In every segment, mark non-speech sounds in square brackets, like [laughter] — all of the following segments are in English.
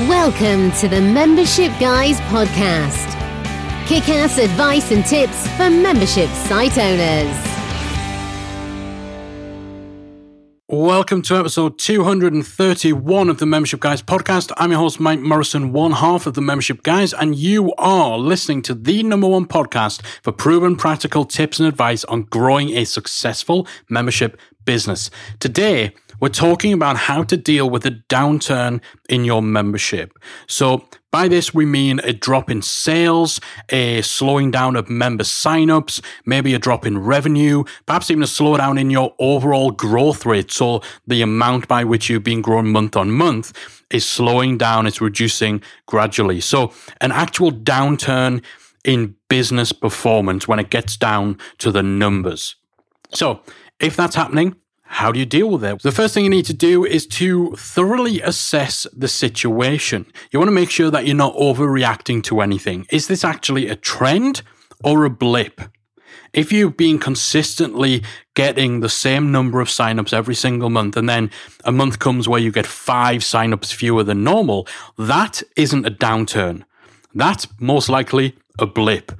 Welcome to the Membership Guys podcast. Kick ass advice and tips for membership site owners. Welcome to episode 231 of the Membership Guys podcast. I'm your host, Mike Morrison, one half of the Membership Guys, and you are listening to the number one podcast for proven practical tips and advice on growing a successful membership business. Today, we're talking about how to deal with a downturn in your membership. So, by this, we mean a drop in sales, a slowing down of member signups, maybe a drop in revenue, perhaps even a slowdown in your overall growth rate. So, the amount by which you've been growing month on month is slowing down, it's reducing gradually. So, an actual downturn in business performance when it gets down to the numbers. So, if that's happening, how do you deal with it? The first thing you need to do is to thoroughly assess the situation. You want to make sure that you're not overreacting to anything. Is this actually a trend or a blip? If you've been consistently getting the same number of signups every single month, and then a month comes where you get five signups fewer than normal, that isn't a downturn. That's most likely a blip.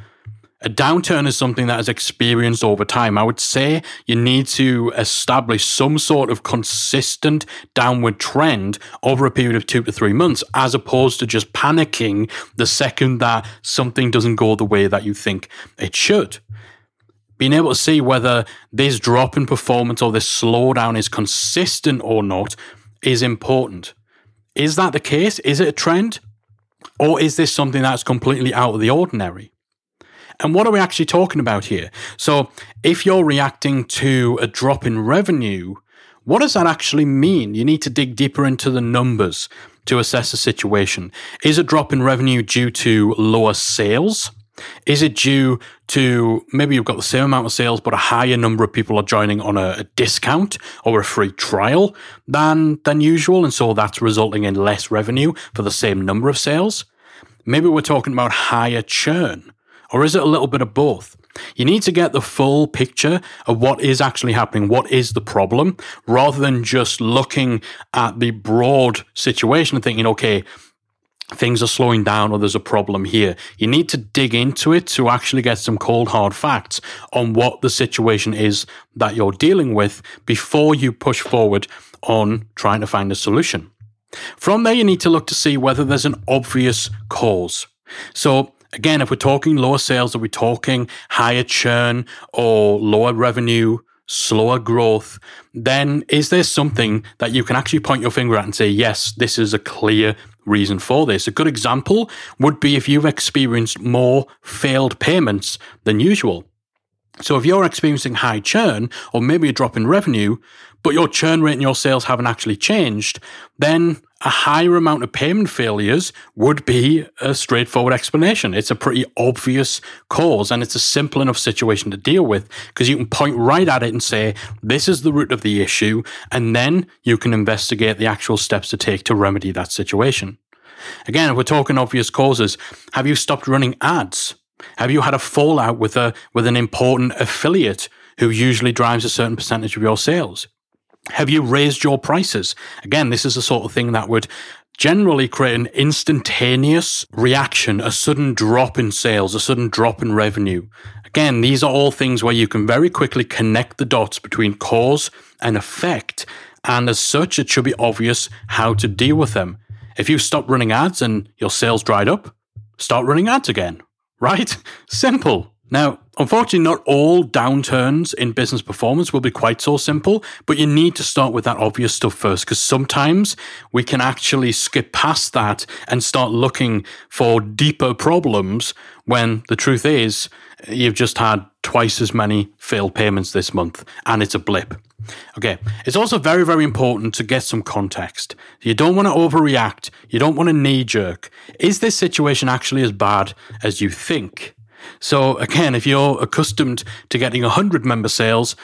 A downturn is something that is experienced over time. I would say you need to establish some sort of consistent downward trend over a period of two to three months, as opposed to just panicking the second that something doesn't go the way that you think it should. Being able to see whether this drop in performance or this slowdown is consistent or not is important. Is that the case? Is it a trend? Or is this something that's completely out of the ordinary? And what are we actually talking about here? So, if you're reacting to a drop in revenue, what does that actually mean? You need to dig deeper into the numbers to assess the situation. Is a drop in revenue due to lower sales? Is it due to maybe you've got the same amount of sales, but a higher number of people are joining on a, a, discount or a free trial than, than usual? And so that's resulting in less revenue for the same number of sales? Maybe we're talking about higher churn. Or is it a little bit of both? You need to get the full picture of what is actually happening, what is the problem, rather than just looking at the broad situation and thinking, okay, things are slowing down or there's a problem here. You need to dig into it to actually get some cold, hard facts on what the situation is that you're dealing with before you push forward on trying to find a solution. From there, you need to look to see whether there's an obvious cause. So, Again, if we're talking lower sales, are we talking higher churn or lower revenue, slower growth? Then is there something that you can actually point your finger at and say, yes, this is a clear reason for this? A good example would be if you've experienced more failed payments than usual. So if you're experiencing high churn or maybe a drop in revenue, but your churn rate and your sales haven't actually changed, then a higher amount of payment failures would be a straightforward explanation. It's a pretty obvious cause and it's a simple enough situation to deal with because you can point right at it and say, this is the root of the issue. And then you can investigate the actual steps to take to remedy that situation. Again, if we're talking obvious causes, have you stopped running ads? Have you had a fallout with a with an important affiliate who usually drives a certain percentage of your sales? Have you raised your prices? Again, this is the sort of thing that would generally create an instantaneous reaction, a sudden drop in sales, a sudden drop in revenue. Again, these are all things where you can very quickly connect the dots between cause and effect. And as such, it should be obvious how to deal with them. If you stop running ads and your sales dried up, start running ads again, right? [laughs] Simple. Now, unfortunately, not all downturns in business performance will be quite so simple, but you need to start with that obvious stuff first because sometimes we can actually skip past that and start looking for deeper problems when the truth is you've just had twice as many failed payments this month and it's a blip. Okay, it's also very, very important to get some context. You don't want to overreact, you don't want to knee jerk. Is this situation actually as bad as you think? So again, if you're accustomed to getting 100 member sales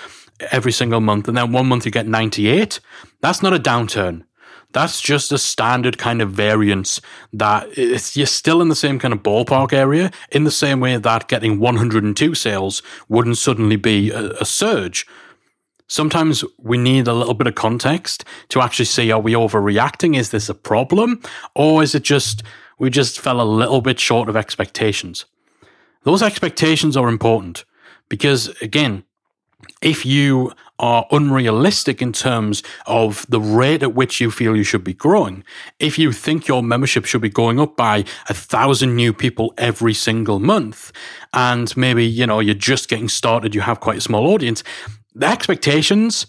every single month, and then one month you get 98, that's not a downturn. That's just a standard kind of variance that you're still in the same kind of ballpark area, in the same way that getting 102 sales wouldn't suddenly be a, a surge. Sometimes we need a little bit of context to actually see are we overreacting? Is this a problem? Or is it just we just fell a little bit short of expectations? Those expectations are important because, again, if you are unrealistic in terms of the rate at which you feel you should be growing, if you think your membership should be going up by a thousand new people every single month, and maybe, you know, you're just getting started, you have quite a small audience, the expectations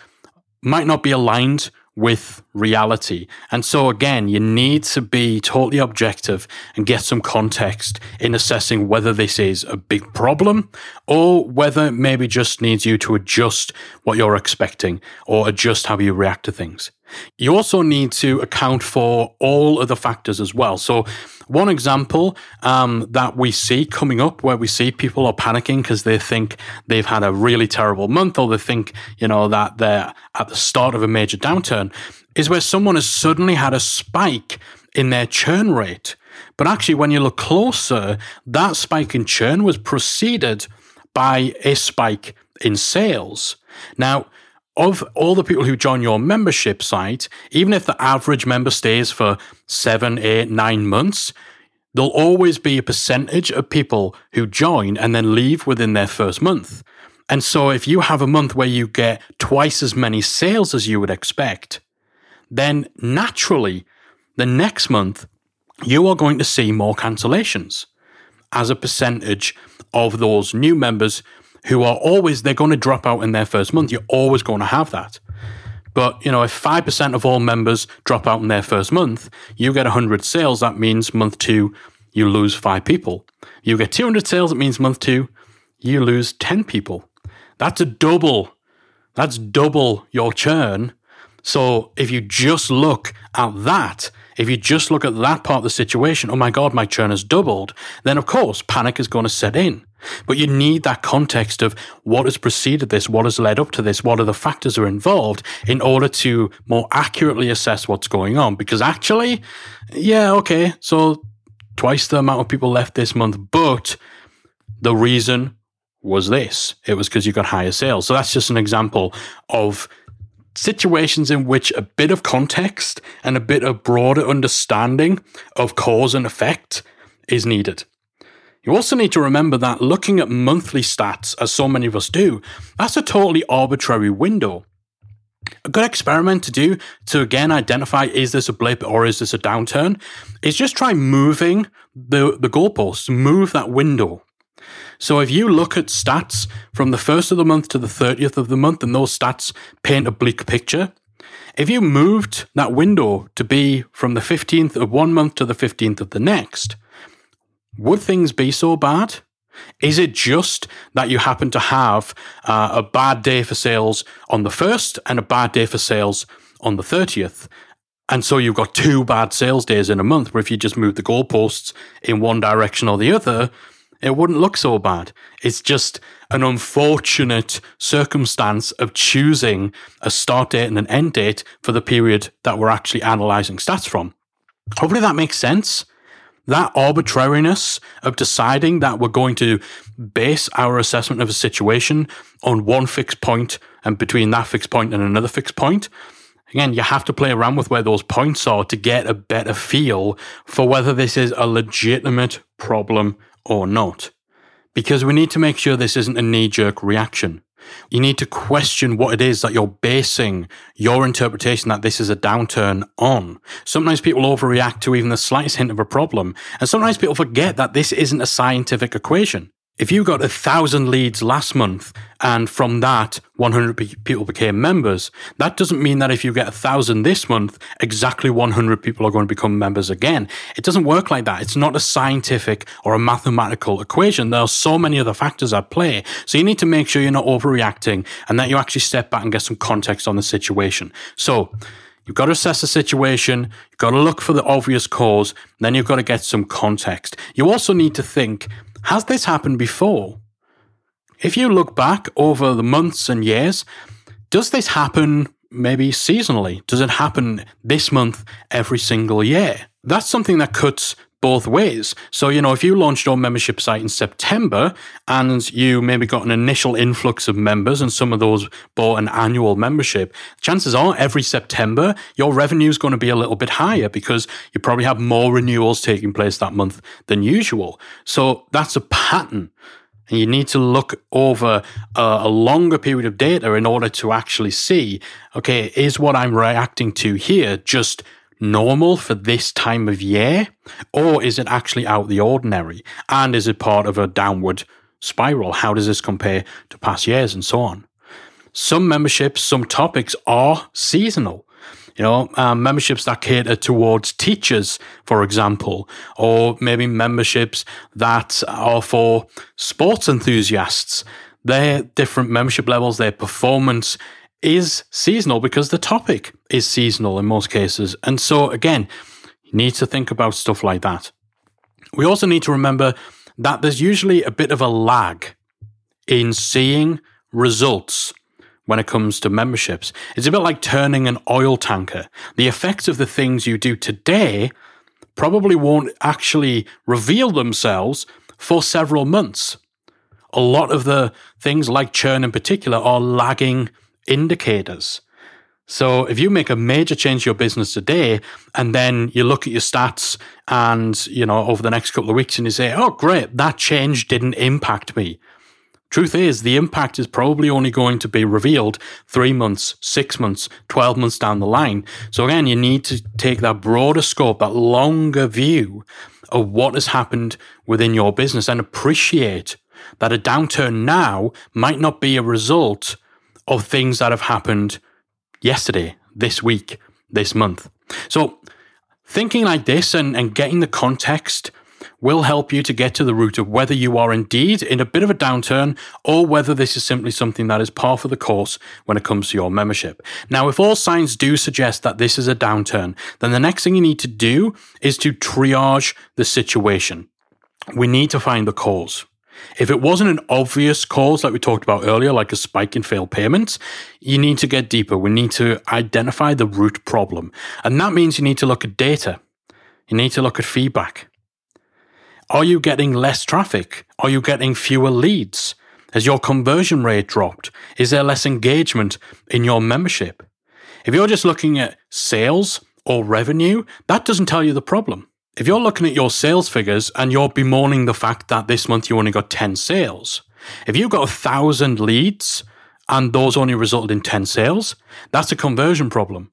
might not be aligned with reality. And so, again, you need to be totally objective and get some context in assessing whether this is a big problem or whether maybe just needs you to adjust what you're expecting or adjust how you react to things. You also need to account for all of the factors as well. So, one example um, that we see coming up where we see people are panicking because they think they've had a really terrible month or they think, you know, that they're at the start of a major downturn is where someone has suddenly had a spike in their churn rate. But actually, when you look closer, that spike in churn was preceded by a spike in sales. Now, of all the people who join your membership site, even if the average member stays for seven, eight, nine months, there'll always be a percentage of people who join and then leave within their first month. And so if you have a month where you get twice as many sales as you would expect, then naturally the next month you are going to see more cancellations as a percentage of those new members who are always they're going to drop out in their first month. You're always going to have that. But you know, if five percent of all members drop out in their first month, you get hundred sales. That means month two you lose five people. You get two hundred sales. It means month two you lose ten people. That's a double. That's double your churn. So if you just look at that, if you just look at that part of the situation, oh my God, my churn has doubled, then of course panic is going to set in. But you need that context of what has preceded this, what has led up to this, what are the factors are involved in order to more accurately assess what's going on. Because actually, yeah, okay, so twice the amount of people left this month, but the reason was this. It was because you got higher sales. So that's just an example of situations in which a bit of context and a bit of broader understanding of cause and effect is needed. You also need to remember that looking at monthly stats, as so many of us do, that's a totally arbitrary window. A good experiment to do to again identify is this a blip or is this a downturn is just try moving the, the goalposts, move that window. So if you look at stats from the first of the month to the 30th of the month and those stats paint a bleak picture, if you moved that window to be from the 15th of one month to the 15th of the next, would things be so bad? Is it just that you happen to have uh, a bad day for sales on the first and a bad day for sales on the 30th? And so you've got two bad sales days in a month where if you just move the goalposts in one direction or the other, it wouldn't look so bad. It's just an unfortunate circumstance of choosing a start date and an end date for the period that we're actually analyzing stats from. Hopefully that makes sense that arbitrariness of deciding that we're going to base our assessment of a situation on one fixed point and between that fixed point and another fixed point. Again, you have to play around with where those points are to get a better feel for whether this is a legitimate problem or not. Because we need to make sure this isn't a knee jerk reaction. You need to question what it is that you're basing your interpretation that this is a downturn on. Sometimes people overreact to even the slightest hint of a problem, and sometimes people forget that this isn't a scientific equation. If you got a thousand leads last month and from that 100 people became members, that doesn't mean that if you get a thousand this month, exactly 100 people are going to become members again. It doesn't work like that. It's not a scientific or a mathematical equation. There are so many other factors at play. So you need to make sure you're not overreacting and that you actually step back and get some context on the situation. So, You've got to assess the situation. You've got to look for the obvious cause. Then you've got to get some context. You also need to think has this happened before? If you look back over the months and years, does this happen maybe seasonally? Does it happen this month every single year? That's something that cuts both ways. So, you know, if you launched your membership site in September and you maybe got an initial influx of members and some of those bought an annual membership, chances are every September your revenue is going to be a little bit higher because you probably have more renewals taking place that month than usual. So that's a pattern. And you need to look over a, a, longer period of data in order to actually see, okay, is what I'm reacting to here just normal for this time of year? Or is it actually out the ordinary? And is it part of a downward spiral? How does this compare to past years and so on? Some memberships, some topics are seasonal. You know, um, memberships that cater towards teachers, for example, or maybe memberships that are for sports enthusiasts. Their different membership levels, their performance is seasonal because the topic is seasonal in most cases. And so, again, you need to think about stuff like that. We also need to remember that there's usually a bit of a lag in seeing results when it comes to memberships. It's a bit like turning an oil tanker. The effects of the things you do today probably won't actually reveal themselves for several months. A lot of the things like churn in particular are lagging indicators. So if you make a major change to your business today and then you look at your stats and, you know, over the next couple of weeks and you say, oh, great, that change didn't impact me. Truth is, the impact is probably only going to be revealed three months, six months, 12 months down the line. So again, you need to take that broader scope, that longer view of what has happened within your business and appreciate that a downturn now might not be a result of things that have happened yesterday, this week, this month. So, thinking like this and, and getting the context will help you to get to the root of whether you are indeed in a bit of a downturn or whether this is simply something that is par for the course when it comes to your membership. Now, if all signs do suggest that this is a downturn, then the next thing you need to do is to triage the situation. We need to find the cause. If it wasn't an obvious cause, like we talked about earlier, like a spike in failed payments, you need to get deeper. We need to identify the root problem. And that means you need to look at data. You need to look at feedback. Are you getting less traffic? Are you getting fewer leads? Has your conversion rate dropped? Is there less engagement in your membership? If you're just looking at sales or revenue, that doesn't tell you the problem if you're looking at your sales figures and you're bemoaning the fact that this month you only got 10 sales, if you've got a thousand leads and those only resulted in 10 sales, that's a conversion problem.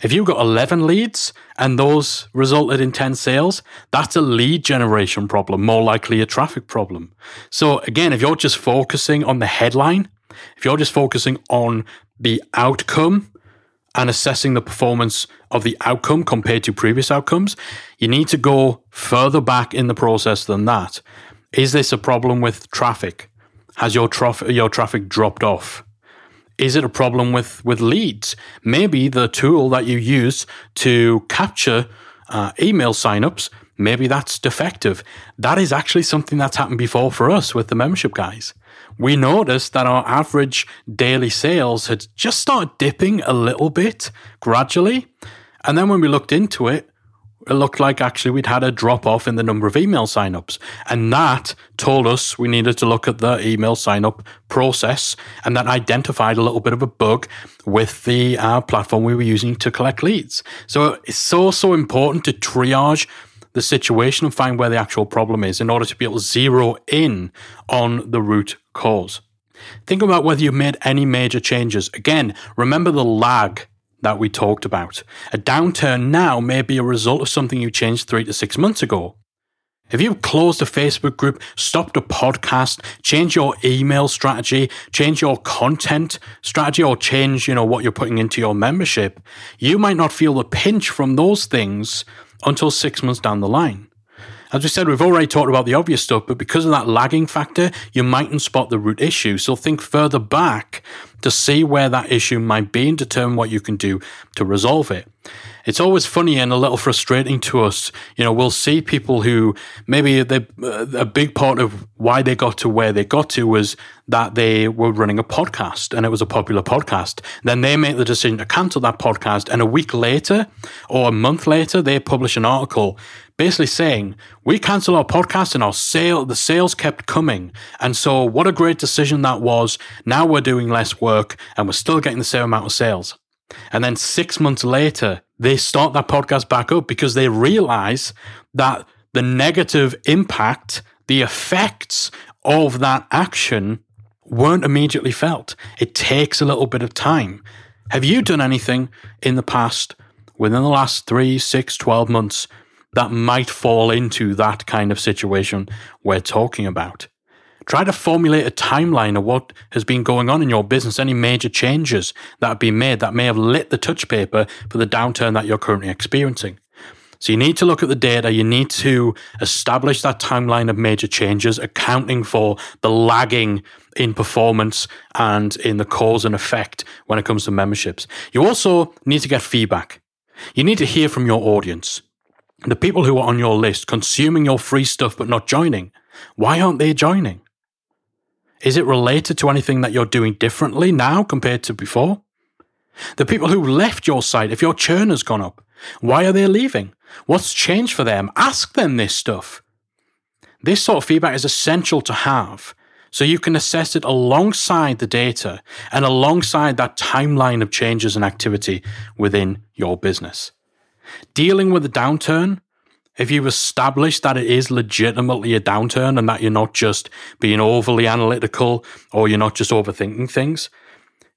If you've got 11 leads and those resulted in 10 sales, that's a lead generation problem, more likely a traffic problem. So again, if you're just focusing on the headline, if you're just focusing on the outcome and assessing the performance of the outcome compared to previous outcomes, you need to go further back in the process than that. Is this a problem with traffic? Has your, your traffic dropped off? Is it a problem with, with leads? Maybe the tool that you use to capture uh, email signups, maybe that's defective. That is actually something that's happened before for us with the membership guys we noticed that our average daily sales had just started dipping a little bit gradually. And then when we looked into it, it looked like actually we'd had a drop off in the number of email signups. And that told us we needed to look at the email sign up process. And that identified a little bit of a bug with the uh, platform we were using to collect leads. So it's so, so important to triage the situation and find where the actual problem is in order to be able to zero in on the root cause. Think about whether you've made any major changes. Again, remember the lag that we talked about. A downturn now may be a result of something you changed three to six months ago. If you've closed a Facebook group, stopped a podcast, changed your email strategy, changed your content strategy, or changed, you know, what you're putting into your membership, you might not feel the pinch from those things until six months down the line. As we said, we've already talked about the obvious stuff, but because of that lagging factor, you mightn't spot the root issue. So think further back to see where that issue might be and determine what you can do to resolve it. It's always funny and a little frustrating to us. You know, we'll see people who maybe they, a big part of why they got to where they got to was that they were running a podcast and it was a popular podcast. Then they make the decision to cancel that podcast, and a week later or a month later, they publish an article basically saying we cancelled our podcast and our sale the sales kept coming. And so what a great decision that was. Now we're doing less work and we're still getting the same amount of sales. And then six months later, they start that podcast back up because they realize that the negative impact, the effects of that action weren't immediately felt. It takes a little bit of time. Have you done anything in the past, within the last three, six, 12 months, that might fall into that kind of situation we're talking about? Try to formulate a timeline of what has been going on in your business, any major changes that have been made that may have lit the touch paper for the downturn that you're currently experiencing. So you need to look at the data. You need to establish that timeline of major changes, accounting for the lagging in performance and in the cause and effect when it comes to memberships. You also need to get feedback. You need to hear from your audience. The people who are on your list consuming your free stuff but not joining. Why aren't they joining? Is it related to anything that you're doing differently now compared to before? The people who left your site, if your churn has gone up, why are they leaving? What's changed for them? Ask them this stuff. This sort of feedback is essential to have so you can assess it alongside the data and alongside that timeline of changes and activity within your business. Dealing with a downturn, if you've established that it is legitimately a downturn and that you're not just being overly analytical or you're not just overthinking things,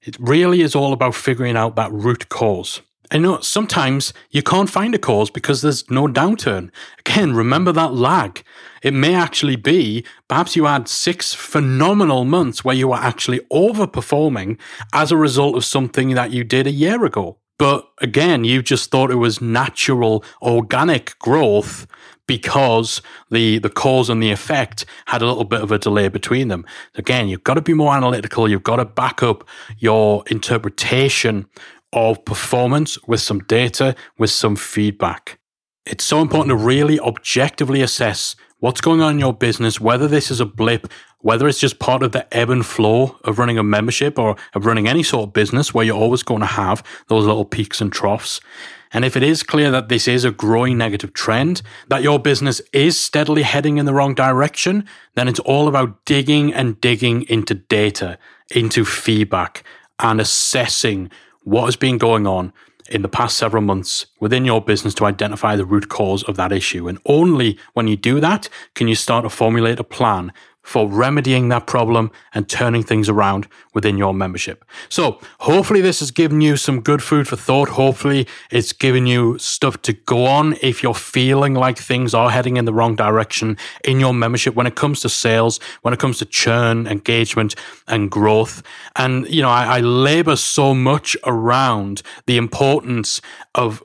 it really is all about figuring out that root cause. I know sometimes you can't find a cause because there's no downturn. Again, remember that lag. It may actually be perhaps you had six phenomenal months where you were actually overperforming as a result of something that you did a year ago. But again, you just thought it was natural organic growth because the the cause and the effect had a little bit of a delay between them. Again, you've got to be more analytical. You've got to back up your interpretation of performance with some data, with some feedback. It's so important to really objectively assess what's going on in your business, whether this is a blip, whether it's just part of the ebb and flow of running a membership or of running any sort of business where you're always going to have those little peaks and troughs. And if it is clear that this is a growing negative trend, that your business is steadily heading in the wrong direction, then it's all about digging and digging into data, into feedback, and assessing what has been going on in the past several months within your business to identify the root cause of that issue. And only when you do that can you start to formulate a plan for remedying that problem and turning things around within your membership. So, hopefully, this has given you some good food for thought. Hopefully, it's given you stuff to go on if you're feeling like things are heading in the wrong direction in your membership when it comes to sales, when it comes to churn, engagement, and growth. And, you know, I, I labor so much around the importance of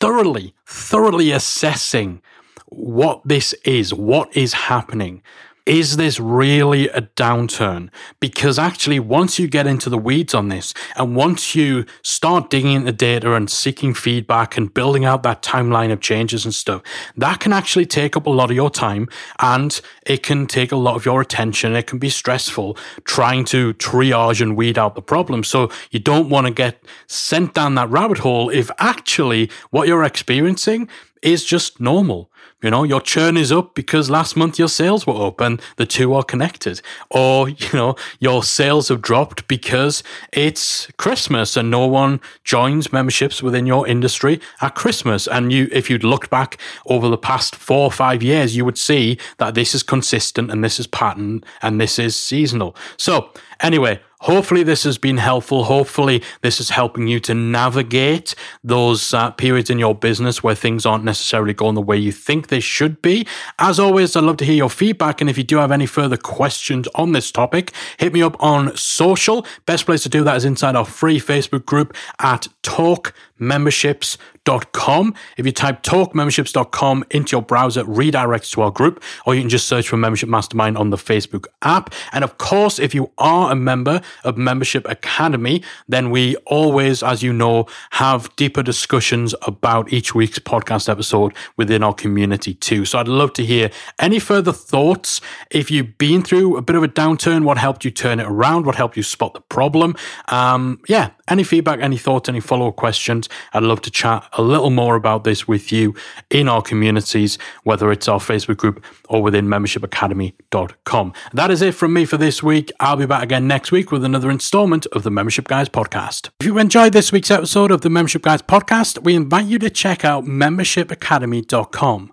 thoroughly, thoroughly assessing what this is, what is happening is this really a downturn? Because actually, once you get into the weeds on this, and once you start digging into data and seeking feedback and building out that timeline of changes and stuff, that can actually take up a lot of your time and it can take a lot of your attention. It can be stressful trying to triage and weed out the problem. So you don't want to get sent down that rabbit hole if actually what you're experiencing is just normal. You know, your churn is up because last month your sales were up and the two are connected. Or, you know, your sales have dropped because it's Christmas and no one joins memberships within your industry at Christmas. And you, if you'd looked back over the past four or five years, you would see that this is consistent and this is pattern and this is seasonal. So anyway, Hopefully, this has been helpful. Hopefully, this is helping you to navigate those uh, periods in your business where things aren't necessarily going the way you think they should be. As always, I'd love to hear your feedback. And if you do have any further questions on this topic, hit me up on social. Best place to do that is inside our free Facebook group at Talk Memberships If you type talkmemberships.com into your browser, redirects to our group, or you can just search for Membership Mastermind on the Facebook app. And of course, if you are a member of Membership Academy, then we always, as you know, have deeper discussions about each week's podcast episode within our community too. So I'd love to hear any further thoughts. If you've been through a bit of a downturn, what helped you turn it around? What helped you spot the problem? Um, yeah, Any feedback, any thoughts, any follow up questions, I'd love to chat a little more about this with you in our communities, whether it's our Facebook group or within membershipacademy.com. That is it from me for this week. I'll be back again next week with another installment of the Membership Guys podcast. If you enjoyed this week's episode of the Membership Guys podcast, we invite you to check out membershipacademy.com.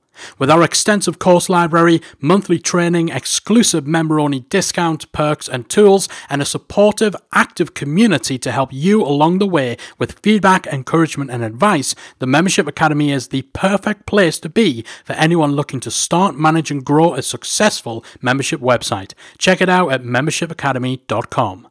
With our extensive course library, monthly training, exclusive member only discounts, perks, and tools, and a supportive, active community to help you along the way with feedback, encouragement, and advice, the Membership Academy is the perfect place to be for anyone looking to start, manage, and grow a successful membership website. Check it out at membershipacademy.com.